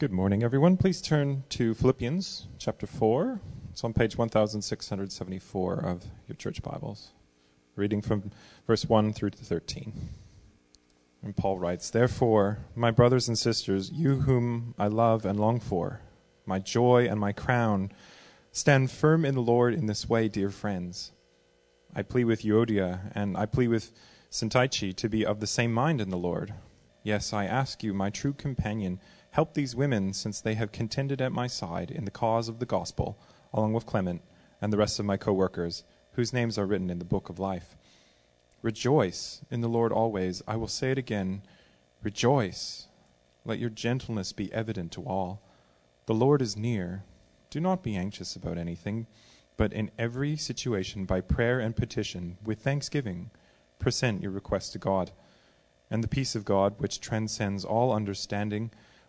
Good morning, everyone. Please turn to Philippians chapter 4. It's on page 1674 of your church Bibles, reading from verse 1 through to 13. And Paul writes Therefore, my brothers and sisters, you whom I love and long for, my joy and my crown, stand firm in the Lord in this way, dear friends. I plead with Euodia and I plead with Syntyche to be of the same mind in the Lord. Yes, I ask you, my true companion, Help these women, since they have contended at my side in the cause of the gospel, along with Clement and the rest of my co workers, whose names are written in the book of life. Rejoice in the Lord always. I will say it again Rejoice. Let your gentleness be evident to all. The Lord is near. Do not be anxious about anything, but in every situation, by prayer and petition, with thanksgiving, present your requests to God. And the peace of God, which transcends all understanding,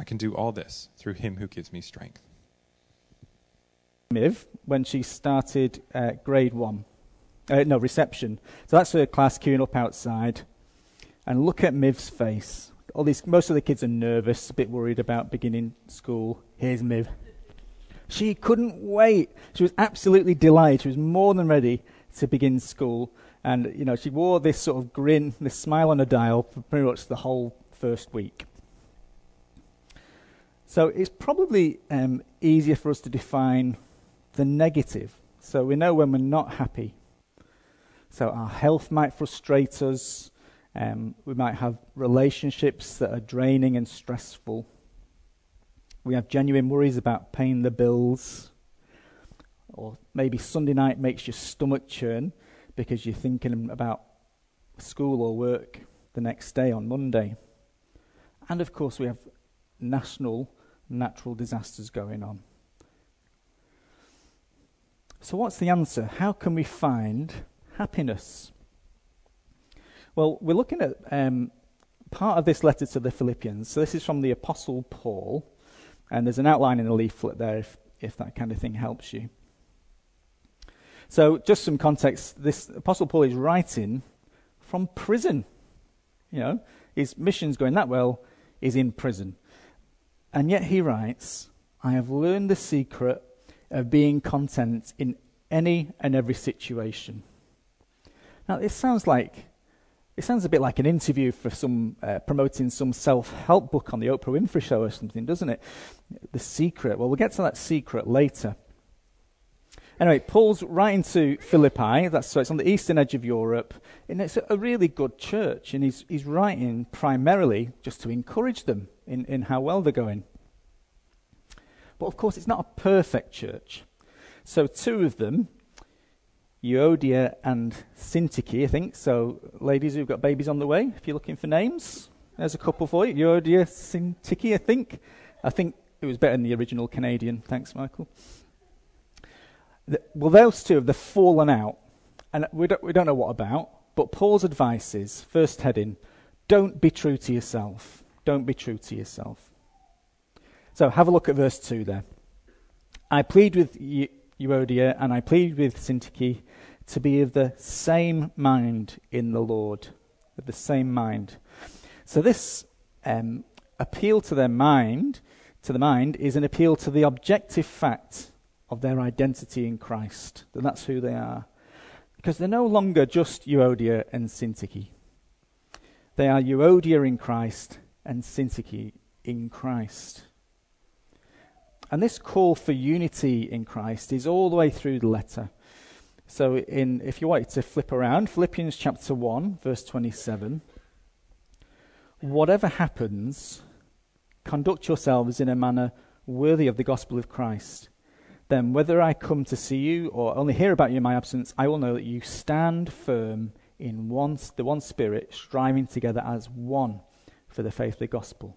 I can do all this through him who gives me strength. Miv, when she started uh, grade one, uh, no, reception. So that's her class queuing up outside. And look at Miv's face. All these, most of the kids are nervous, a bit worried about beginning school. Here's Miv. She couldn't wait. She was absolutely delighted. She was more than ready to begin school. And, you know, she wore this sort of grin, this smile on her dial for pretty much the whole first week. So it's probably um, easier for us to define the negative. So we know when we're not happy. So our health might frustrate us. Um, we might have relationships that are draining and stressful. We have genuine worries about paying the bills. Or maybe Sunday night makes your stomach churn because you're thinking about school or work the next day on Monday. And of course, we have national natural disasters going on. So, what's the answer? How can we find happiness? Well, we're looking at um, part of this letter to the Philippians. So, this is from the Apostle Paul, and there's an outline in the leaflet there if, if that kind of thing helps you. So, just some context this Apostle Paul is writing from prison. You know, his mission's going that well, he's in prison. And yet he writes, I have learned the secret of being content in any and every situation. Now, this sounds like it sounds a bit like an interview for some uh, promoting some self-help book on the Oprah Winfrey Show or something, doesn't it? The secret. Well, we'll get to that secret later. Anyway, Paul's writing to Philippi. That's so it's on the eastern edge of Europe, and it's a really good church. And he's he's writing primarily just to encourage them in, in how well they're going. But of course, it's not a perfect church. So, two of them, Euodia and Syntyche, I think. So, ladies who've got babies on the way, if you're looking for names, there's a couple for you. Euodia, Syntyche, I think. I think it was better than the original Canadian. Thanks, Michael. The, well, those two have fallen out, and we don't, we don't know what about. But Paul's advice is first heading, don't be true to yourself. Don't be true to yourself. So have a look at verse 2 there. I plead with Euodia and I plead with Syntyche to be of the same mind in the Lord. Of the same mind. So this um, appeal to their mind, to the mind, is an appeal to the objective fact of their identity in Christ. That that's who they are. Because they're no longer just Euodia and Syntyche. They are Euodia in Christ and Syntyche in Christ. And this call for unity in Christ is all the way through the letter. So, in, if you wanted to flip around, Philippians chapter 1, verse 27 Whatever happens, conduct yourselves in a manner worthy of the gospel of Christ. Then, whether I come to see you or only hear about you in my absence, I will know that you stand firm in one, the one spirit, striving together as one for the faith of the gospel.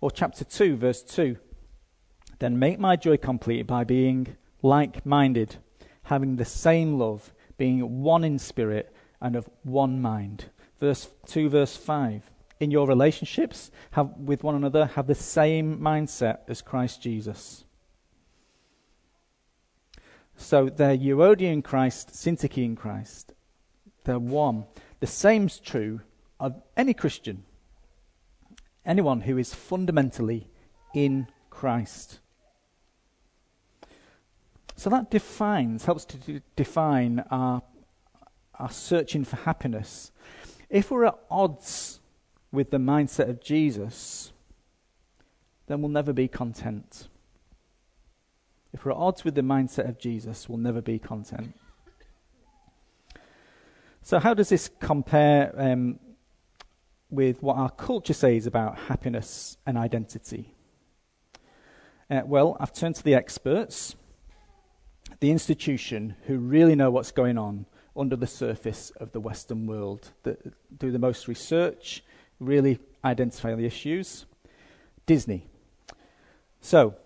Or chapter 2, verse 2 Then make my joy complete by being like minded, having the same love, being one in spirit and of one mind. Verse 2, verse 5 in your relationships have, with one another have the same mindset as Christ Jesus. So they're Euodia in Christ, Syntyche in Christ. They're one. The same's true of any Christian, anyone who is fundamentally in Christ. So that defines, helps to define our, our searching for happiness. If we're at odds with the mindset of Jesus, then we'll never be content. If we're at odds with the mindset of Jesus, we'll never be content. So, how does this compare um, with what our culture says about happiness and identity? Uh, well, I've turned to the experts, the institution who really know what's going on under the surface of the Western world, that do the most research, really identify the issues. Disney. So,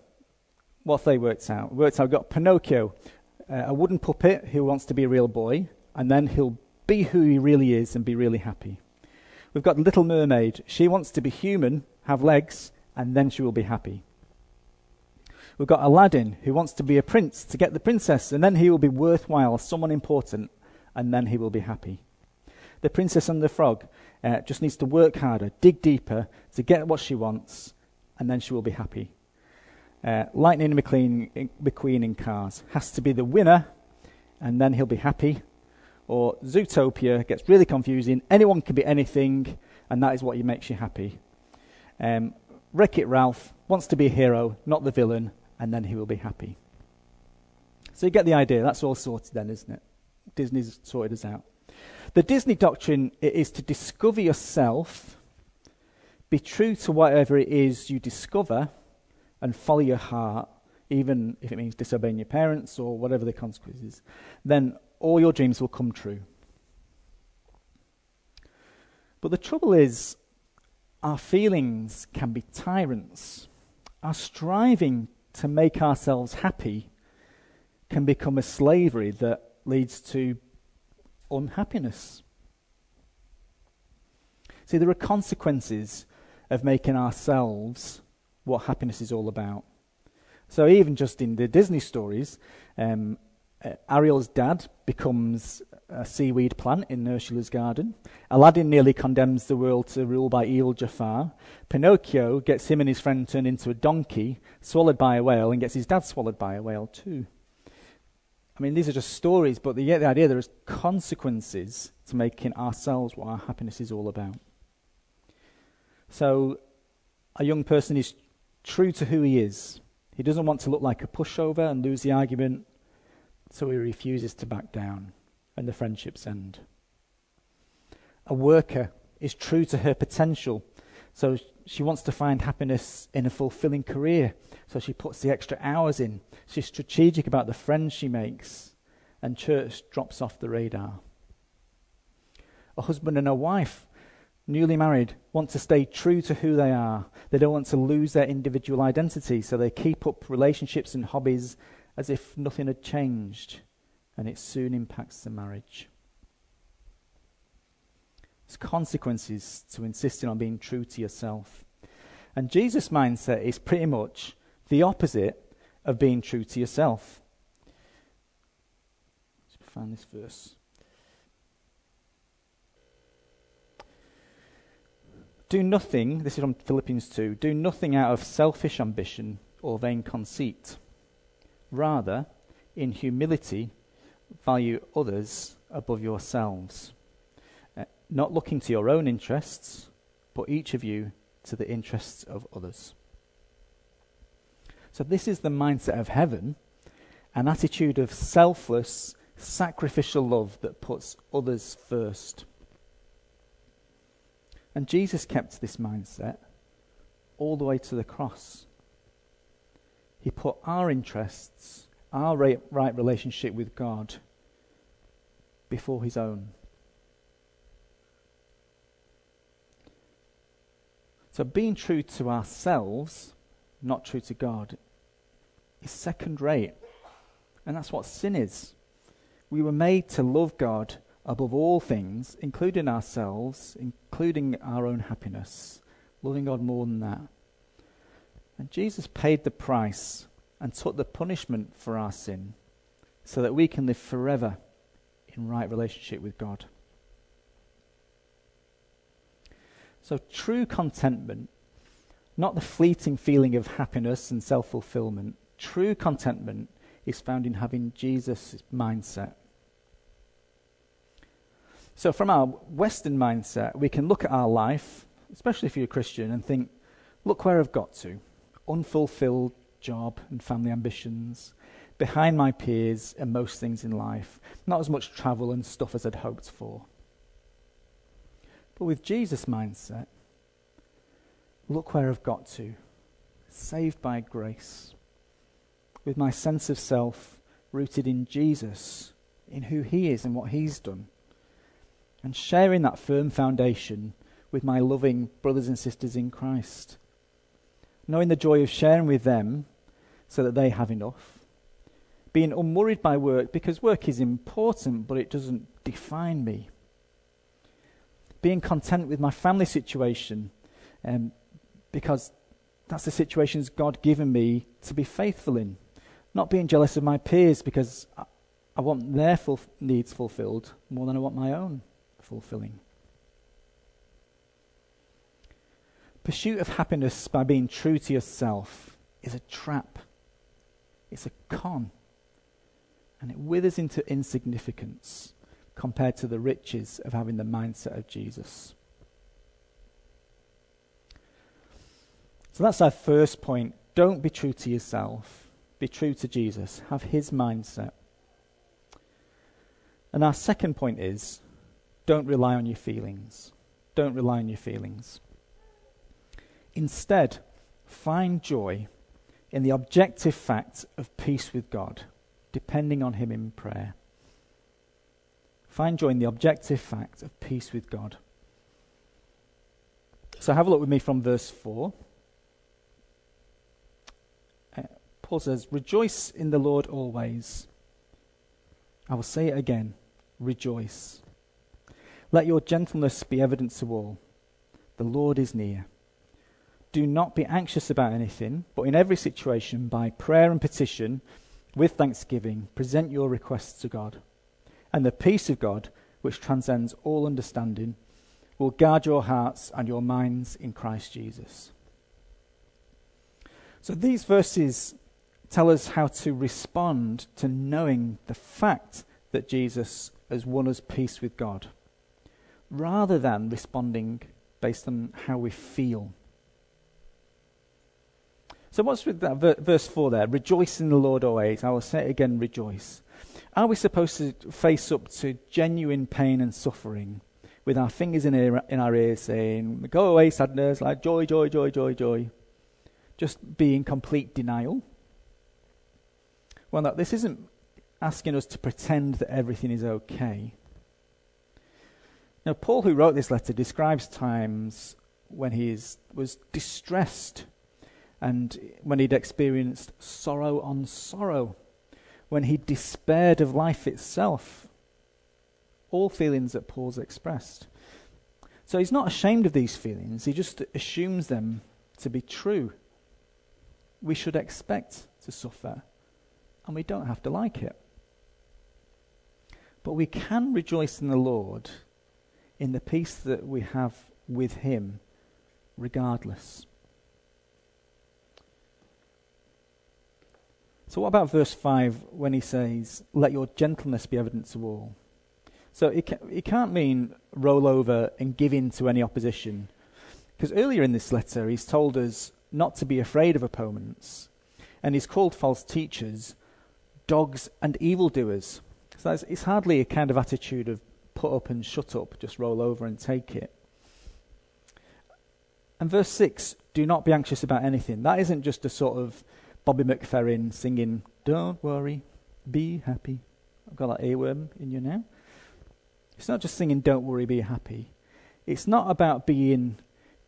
what they worked out? Worked out, we've got Pinocchio, uh, a wooden puppet who wants to be a real boy, and then he'll be who he really is and be really happy. We've got Little Mermaid. She wants to be human, have legs, and then she will be happy. We've got Aladdin, who wants to be a prince to get the princess, and then he will be worthwhile, someone important, and then he will be happy. The Princess and the Frog uh, just needs to work harder, dig deeper to get what she wants, and then she will be happy. Uh, Lightning McQueen, McQueen in Cars has to be the winner, and then he'll be happy. Or Zootopia gets really confusing. Anyone can be anything, and that is what makes you happy. Um, Wreck It Ralph wants to be a hero, not the villain, and then he will be happy. So you get the idea. That's all sorted then, isn't it? Disney's sorted us out. The Disney doctrine is to discover yourself, be true to whatever it is you discover, and follow your heart, even if it means disobeying your parents or whatever the consequences. Then all your dreams will come true. But the trouble is, our feelings can be tyrants. Our striving to make ourselves happy can become a slavery that leads to unhappiness. See, there are consequences of making ourselves what happiness is all about. So, even just in the Disney stories, um, uh, Ariel's dad becomes a seaweed plant in Ursula's garden. Aladdin nearly condemns the world to rule by evil Jafar. Pinocchio gets him and his friend turned into a donkey, swallowed by a whale, and gets his dad swallowed by a whale too. I mean, these are just stories, but get the idea there is consequences to making ourselves what our happiness is all about. So, a young person is true to who he is. He doesn't want to look like a pushover and lose the argument, so he refuses to back down, and the friendships end. A worker is true to her potential, so she wants to find happiness in a fulfilling career, so she puts the extra hours in. She's strategic about the friends she makes, and church drops off the radar. A husband and a wife, newly married, want to stay true to who they are. They don't want to lose their individual identity, so they keep up relationships and hobbies as if nothing had changed, and it soon impacts the marriage. There's consequences to insisting on being true to yourself. And Jesus' mindset is pretty much the opposite of being true to yourself. Let's find this verse. Do nothing, this is from Philippians 2, do nothing out of selfish ambition or vain conceit. Rather, in humility, value others above yourselves, uh, not looking to your own interests, but each of you to the interests of others. So, this is the mindset of heaven an attitude of selfless, sacrificial love that puts others first. And Jesus kept this mindset all the way to the cross. He put our interests, our right, relationship with God, before his own. So being true to ourselves, not true to God, is second rate. And that's what sin is. We were made to love God above all things, including ourselves, including our own happiness, loving God more than that. And Jesus paid the price and took the punishment for our sin so that we can live forever in right relationship with God. So, true contentment, not the fleeting feeling of happiness and self fulfillment, true contentment is found in having Jesus' mindset. So, from our Western mindset, we can look at our life, especially if you're a Christian, and think, look where I've got to. Unfulfilled job and family ambitions, behind my peers and most things in life, not as much travel and stuff as I'd hoped for. But with Jesus' mindset, look where I've got to. Saved by grace. With my sense of self rooted in Jesus, in who He is and what He's done. And sharing that firm foundation with my loving brothers and sisters in Christ. Knowing the joy of sharing with them so that they have enough. Being unworried by work because work is important, but it doesn't define me being content with my family situation um, because that's the situations God given me to be faithful in. Not being jealous of my peers because I, I want their full needs fulfilled more than I want my own fulfilling. Pursuit of happiness by being true to yourself is a trap. It's a con. And it withers into insignificance compared to the riches of having the mindset of Jesus. So that's our first point. Don't be true to yourself, be true to Jesus. Have his mindset. And our second point is don't rely on your feelings. Don't rely on your feelings. Instead, find joy in the objective fact of peace with God, depending on Him in prayer. Find joy in the objective fact of peace with God. So have a look with me from verse 4. Uh, Paul says, Rejoice in the Lord always. I will say it again rejoice. Let your gentleness be evident to all. The Lord is near. Do not be anxious about anything, but in every situation, by prayer and petition, with thanksgiving, present your requests to God and the peace of God, which transcends all understanding, will guard your hearts and your minds in Christ Jesus. So these verses tell us how to respond to knowing the fact that Jesus has won us peace with God, rather than responding based on how we feel. So, what's with that verse 4 there? Rejoice in the Lord always. I will say it again, rejoice. Are we supposed to face up to genuine pain and suffering with our fingers in, ear, in our ears saying, Go away, sadness, like joy, joy, joy, joy, joy? Just be in complete denial? Well, no, this isn't asking us to pretend that everything is okay. Now, Paul, who wrote this letter, describes times when he is, was distressed and when he'd experienced sorrow on sorrow when he despaired of life itself. All feelings that Paul's expressed. So he's not ashamed of these feelings, he just assumes them to be true. We should expect to suffer, and we don't have to like it. But we can rejoice in the Lord in the peace that we have with Him, regardless. So, what about verse 5 when he says, Let your gentleness be evident to all? So, it, it can't mean roll over and give in to any opposition. Because earlier in this letter, he's told us not to be afraid of opponents. and he's called false teachers dogs and evildoers. So it's hardly a kind of attitude of put up and shut up, just roll over and take it. And verse 6 do not be anxious about anything. That isn't just a sort of Bobby McFerrin singing, Don't worry, be happy. I've got that earworm in you now. It's not just singing, Don't worry, be happy. It's not about being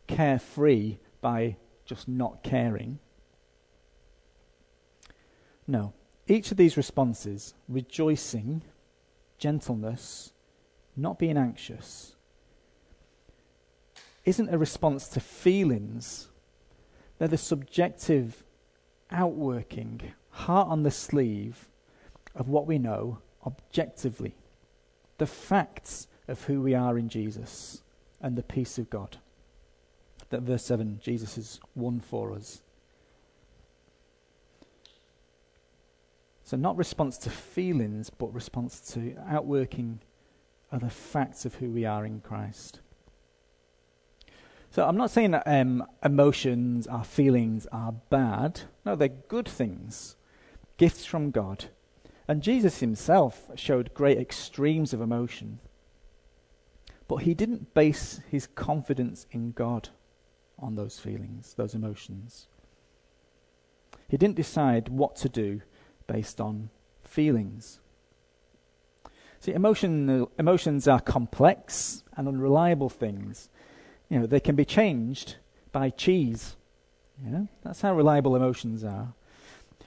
carefree by just not caring. No. Each of these responses, rejoicing, gentleness, not being anxious, isn't a response to feelings. They're the subjective outworking, heart on the sleeve of what we know objectively. The facts of who we are in Jesus and the peace of God. That verse 7, Jesus has won for us. So, not response to feelings, but response to outworking other facts of who we are in Christ. So, I'm not saying that um, emotions, our feelings are bad. No, they're good things, gifts from God. And Jesus himself showed great extremes of emotion. But he didn't base his confidence in God on those feelings, those emotions. He didn't decide what to do based on feelings. See, emotion, emotions are complex and unreliable things. You know, they can be changed by cheese. Yeah? That's how reliable emotions are.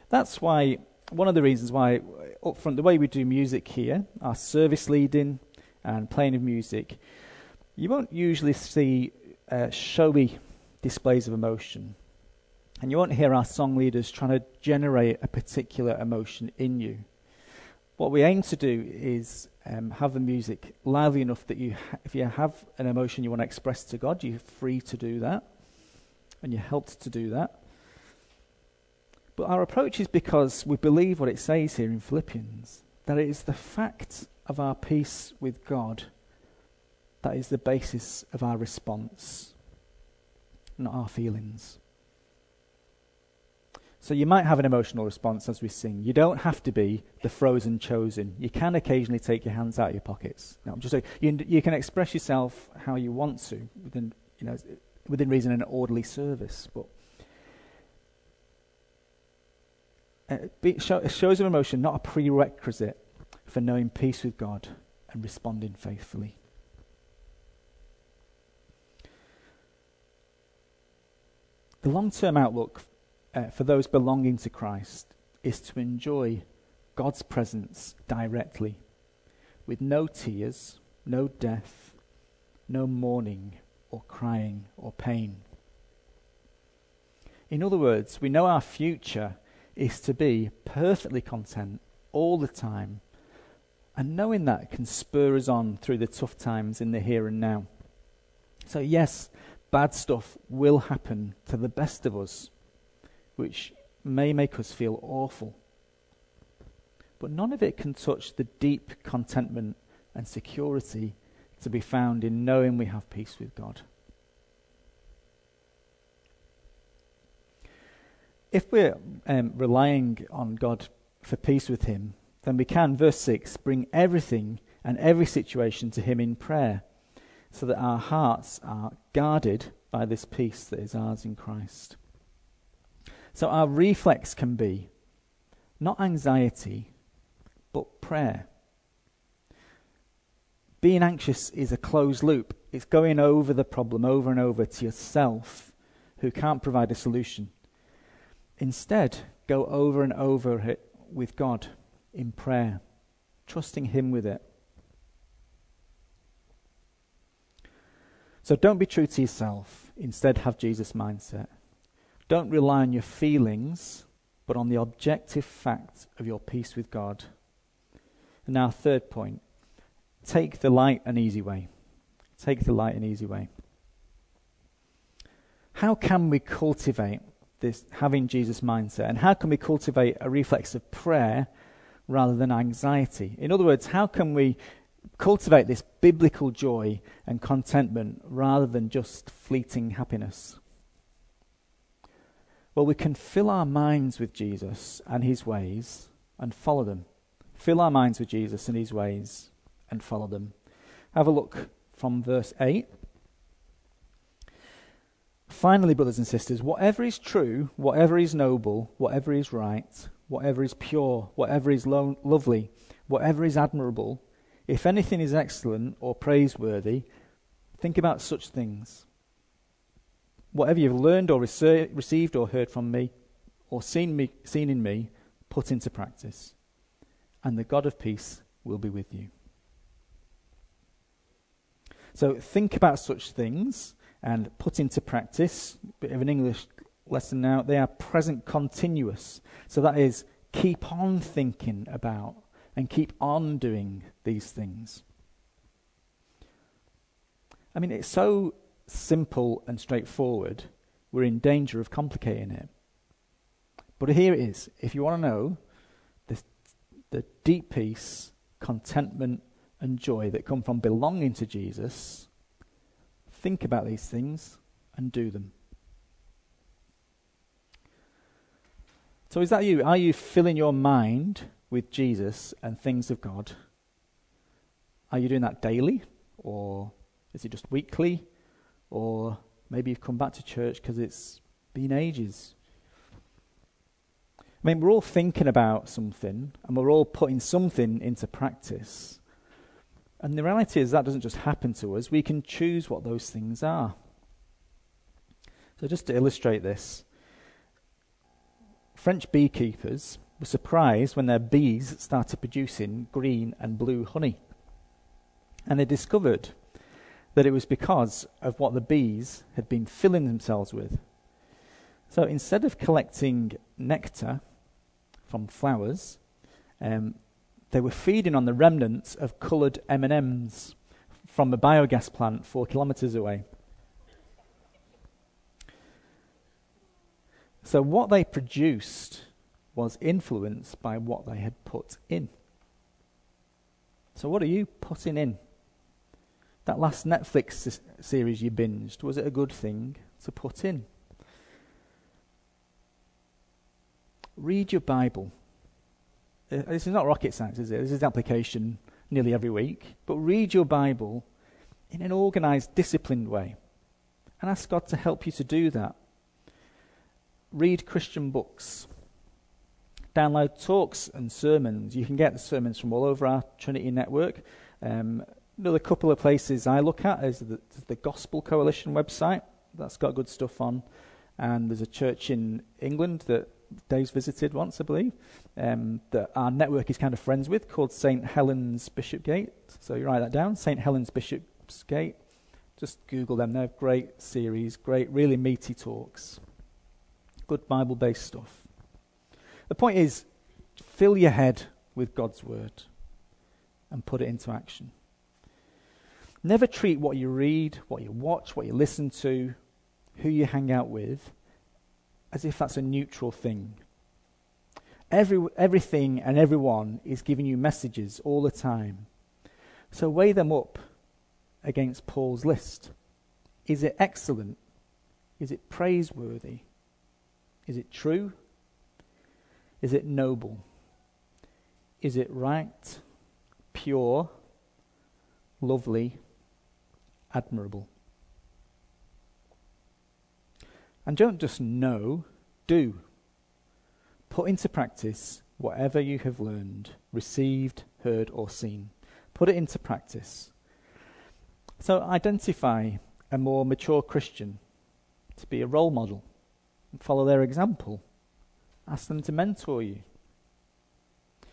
That's why, one of the reasons why, up front, the way we do music here, our service leading and playing of music, you won't usually see uh, showy displays of emotion. And you won't hear our song leaders trying to generate a particular emotion in you. What we aim to do is um, have the music loudly enough that you, ha- if you have an emotion you want to express to God, you're free to do that, and you're helped to do that. But our approach is because we believe what it says here in Philippians that it is the fact of our peace with God that is the basis of our response, not our feelings. So you might have an emotional response as we sing. You don't have to be the frozen chosen. You can occasionally take your hands out of your pockets. No, I'm just saying you, you can express yourself how you want to within, you know, within reason in an orderly service. But uh, be, show, shows of emotion not a prerequisite for knowing peace with God and responding faithfully. The long term outlook uh, for those belonging to Christ is to enjoy God's presence directly, with no tears, no death, no mourning or crying or pain. In other words, we know our future is to be perfectly content all the time, and knowing that can spur us on through the tough times in the here and now. So, yes, bad stuff will happen to the best of us which may make us feel awful. But none of it can touch the deep contentment and security to be found in knowing we have peace with God. If we're um, relying on God for peace with Him, then we can, verse 6, bring everything and every situation to Him in prayer so that our hearts are guarded by this peace that is ours in Christ. So our reflex can be not anxiety, but prayer. Being anxious is a closed loop. It's going over the problem over and over to yourself who can't provide a solution. Instead, go over and over it with God in prayer, trusting Him with it. So don't be true to yourself. Instead, have Jesus' mindset. Don't rely on your feelings, but on the objective fact of your peace with God. And now, third point take the light and easy way. Take the light and easy way. How can we cultivate this having Jesus mindset? And how can we cultivate a reflex of prayer rather than anxiety? In other words, how can we cultivate this biblical joy and contentment rather than just fleeting happiness? Well, we can fill our minds with Jesus and his ways and follow them. Fill our minds with Jesus and his ways and follow them. Have a look from verse 8. Finally, brothers and sisters, whatever is true, whatever is noble, whatever is right, whatever is pure, whatever is lo- lovely, whatever is admirable, if anything is excellent or praiseworthy, think about such things. Whatever you've learned or rece- received or heard from me, or seen, me, seen in me, put into practice, and the God of peace will be with you. So think about such things and put into practice. Bit of an English lesson now. They are present continuous. So that is, keep on thinking about and keep on doing these things. I mean, it's so simple and straightforward, we're in danger of complicating it. But here it is. If you want to know the, the deep peace, contentment, and joy that come from belonging to Jesus, think about these things and do them. So, is that you? Are you filling your mind with Jesus and things of God? Are you doing that daily? Or is it just weekly? Or maybe you've come back to church because it's been ages. I mean, we're all thinking about something and we're all putting something into practice. And the reality is that doesn't just happen to us, we can choose what those things are. So, just to illustrate this, French beekeepers were surprised when their bees started producing green and blue honey. And they discovered that it was because of what the bees had been filling themselves with. So instead of collecting nectar from flowers, um, they were feeding on the remnants of coloured M&Ms from a biogas plant four kilometres away. So what they produced was influenced by what they had put in. So what are you putting in? That last Netflix series you binged, was it a good thing to put in? Read your Bible. Uh, this is not rocket science, is it? This is application nearly every week. But read your Bible in an organized, disciplined way. And ask God to help you to do that. Read Christian books. Download talks and sermons. You can get the sermons from all over our Trinity network. Um, another couple of places I look at is the, the Gospel Coalition website. That's got good stuff on. And there's a church in England that Dave's visited once, I believe, um, that our network is kind of friends with called St. Helens Bishopsgate. So you write that down, St. Helens Bishopsgate. Just Google them. They're great series, great, really meaty talks. Good Bible based stuff. The point is, fill your head with God's word and put it into action. Never treat what you read, what you watch, what you listen to, who you hang out with, as if that's a neutral thing. Every, everything and everyone is giving you messages all the time. So weigh them up against Paul's list. Is it excellent? Is it praiseworthy? Is it true? Is it noble? Is it right, pure, lovely, admirable? And don't just know, do. Put into practice whatever you have learned, received, heard, or seen. Put it into practice. So identify a more mature Christian to be a role model and follow their example. Ask them to mentor you.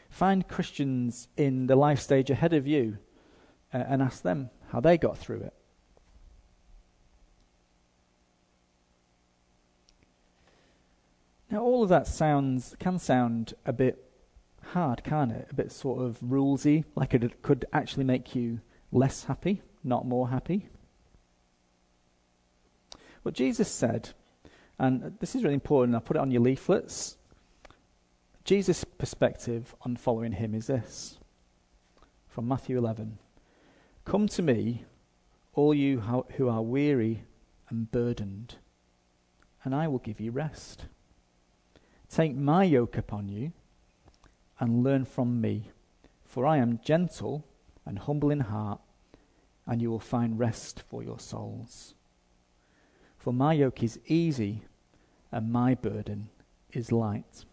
Find Christians in the life stage ahead of you uh, and ask them how they got through it. Now, all of that sounds can sound a bit hard, can't it? A bit sort of rulesy, like it could actually make you less happy, not more happy. What Jesus said, and this is really important, I'll put it on your leaflets. Jesus' perspective on following him is this from Matthew 11 Come to me, all you who are weary and burdened, and I will give you rest. Take my yoke upon you and learn from me, for I am gentle and humble in heart, and you will find rest for your souls. For my yoke is easy and my burden is light.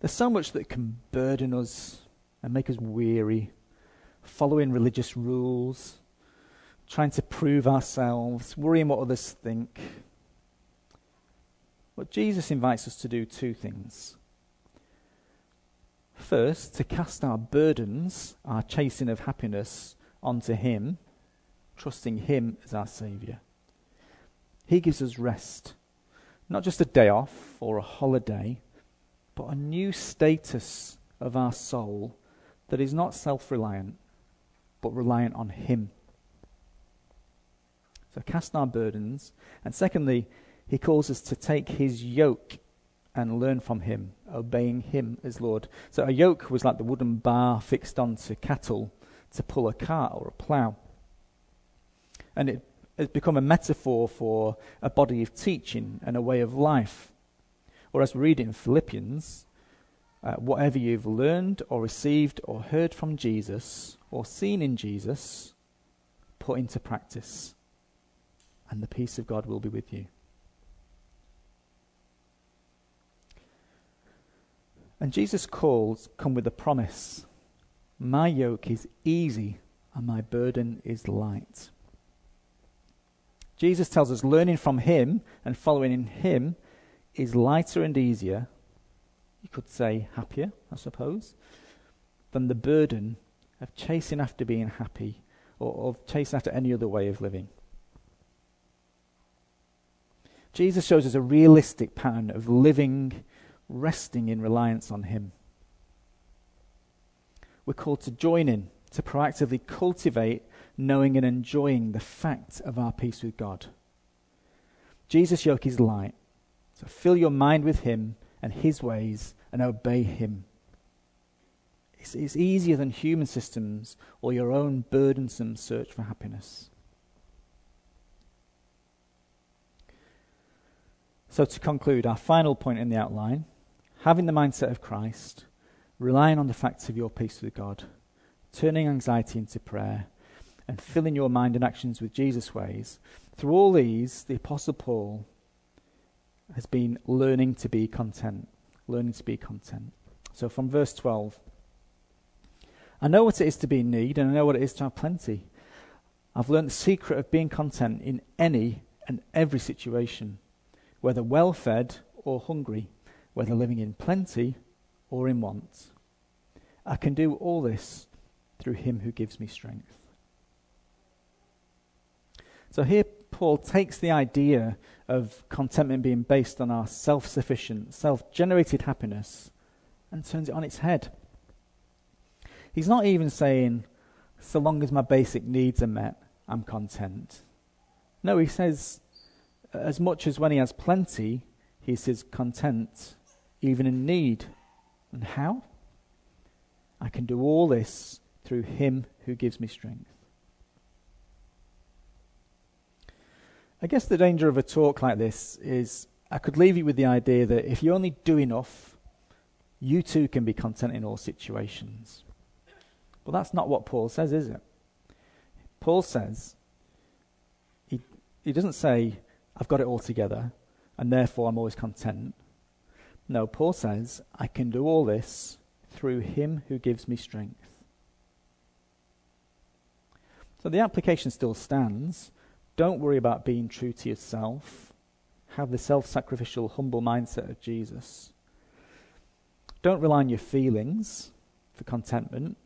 There's so much that can burden us and make us weary, following religious rules, trying to prove ourselves, worrying what others think. But Jesus invites us to do two things. First, to cast our burdens, our chasing of happiness, onto Him, trusting Him as our Saviour. He gives us rest, not just a day off or a holiday, but a new status of our soul that is not self reliant, but reliant on Him. So cast our burdens. And secondly, He calls us to take His yoke and learn from Him, obeying Him as Lord. So a yoke was like the wooden bar fixed onto cattle to pull a cart or a plough. And it has become a metaphor for a body of teaching and a way of life. Or as we read in Philippians, uh, whatever you've learned or received or heard from Jesus or seen in Jesus, put into practice, and the peace of God will be with you. And Jesus' calls come with a promise My yoke is easy and my burden is light. Jesus tells us learning from him and following in him is lighter and easier, you could say happier, I suppose, than the burden of chasing after being happy or of chasing after any other way of living. Jesus shows us a realistic pattern of living, resting in reliance on Him. We're called to join in, to proactively cultivate knowing and enjoying the fact of our peace with God. Jesus' yoke is light, so fill your mind with Him and His ways and obey Him. It's, it's easier than human systems or your own burdensome search for happiness. So, to conclude, our final point in the outline having the mindset of Christ, relying on the facts of your peace with God, turning anxiety into prayer, and filling your mind and actions with Jesus' ways. Through all these, the Apostle Paul has been learning to be content. Learning to be content. So from verse 12 I know what it is to be in need, and I know what it is to have plenty. I've learned the secret of being content in any and every situation, whether well fed or hungry, whether living in plenty or in want. I can do all this through him who gives me strength. So here, Paul takes the idea of contentment being based on our self sufficient, self generated happiness and turns it on its head. He's not even saying, so long as my basic needs are met, I'm content. No, he says, as much as when he has plenty, he says content, even in need. And how? I can do all this through him who gives me strength. I guess the danger of a talk like this is I could leave you with the idea that if you only do enough, you too can be content in all situations. But that's not what Paul says, is it? Paul says, he, he doesn't say, I've got it all together, and therefore I'm always content. No, Paul says, I can do all this through him who gives me strength. So the application still stands. Don't worry about being true to yourself. Have the self sacrificial, humble mindset of Jesus. Don't rely on your feelings for contentment.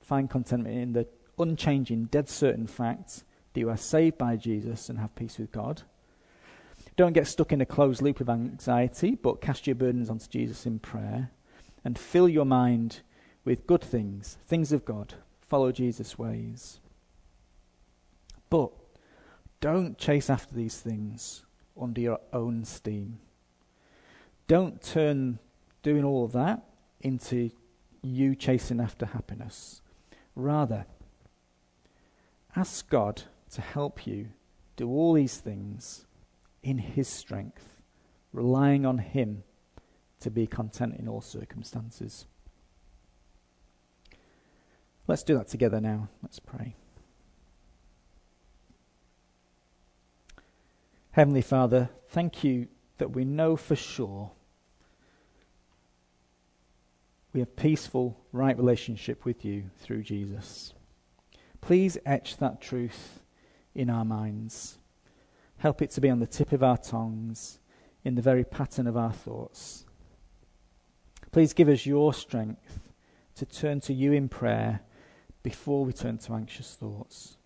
Find contentment in the unchanging, dead certain fact that you are saved by Jesus and have peace with God. Don't get stuck in a closed loop of anxiety, but cast your burdens onto Jesus in prayer and fill your mind with good things, things of God. Follow Jesus' ways. But don't chase after these things under your own steam. Don't turn doing all of that into you chasing after happiness. Rather, ask God to help you do all these things in His strength relying on Him to be content in all circumstances. Let's do that together now. Let's pray. Heavenly Father, thank you that we know for sure we have peaceful, right relationship with you through Jesus. Please etch that truth in our minds. Help it to be on the tip of our tongues, in the very pattern of our thoughts. Please give us your strength to turn to you in prayer before we turn to anxious thoughts.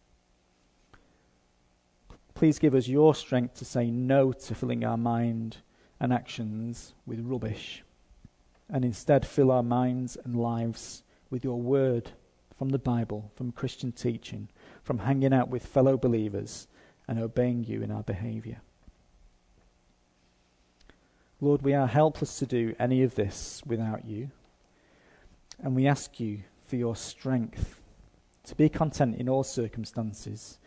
Please give us your strength to say no to filling our mind and actions with rubbish, and instead fill our minds and lives with your word from the Bible, from Christian teaching, from hanging out with fellow believers, and obeying you in our behavior. Lord, we are helpless to do any of this without you, and we ask you for your strength to be content in all circumstances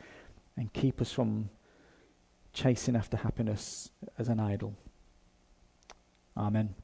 and keep us from chasing after happiness as an idol. Amen.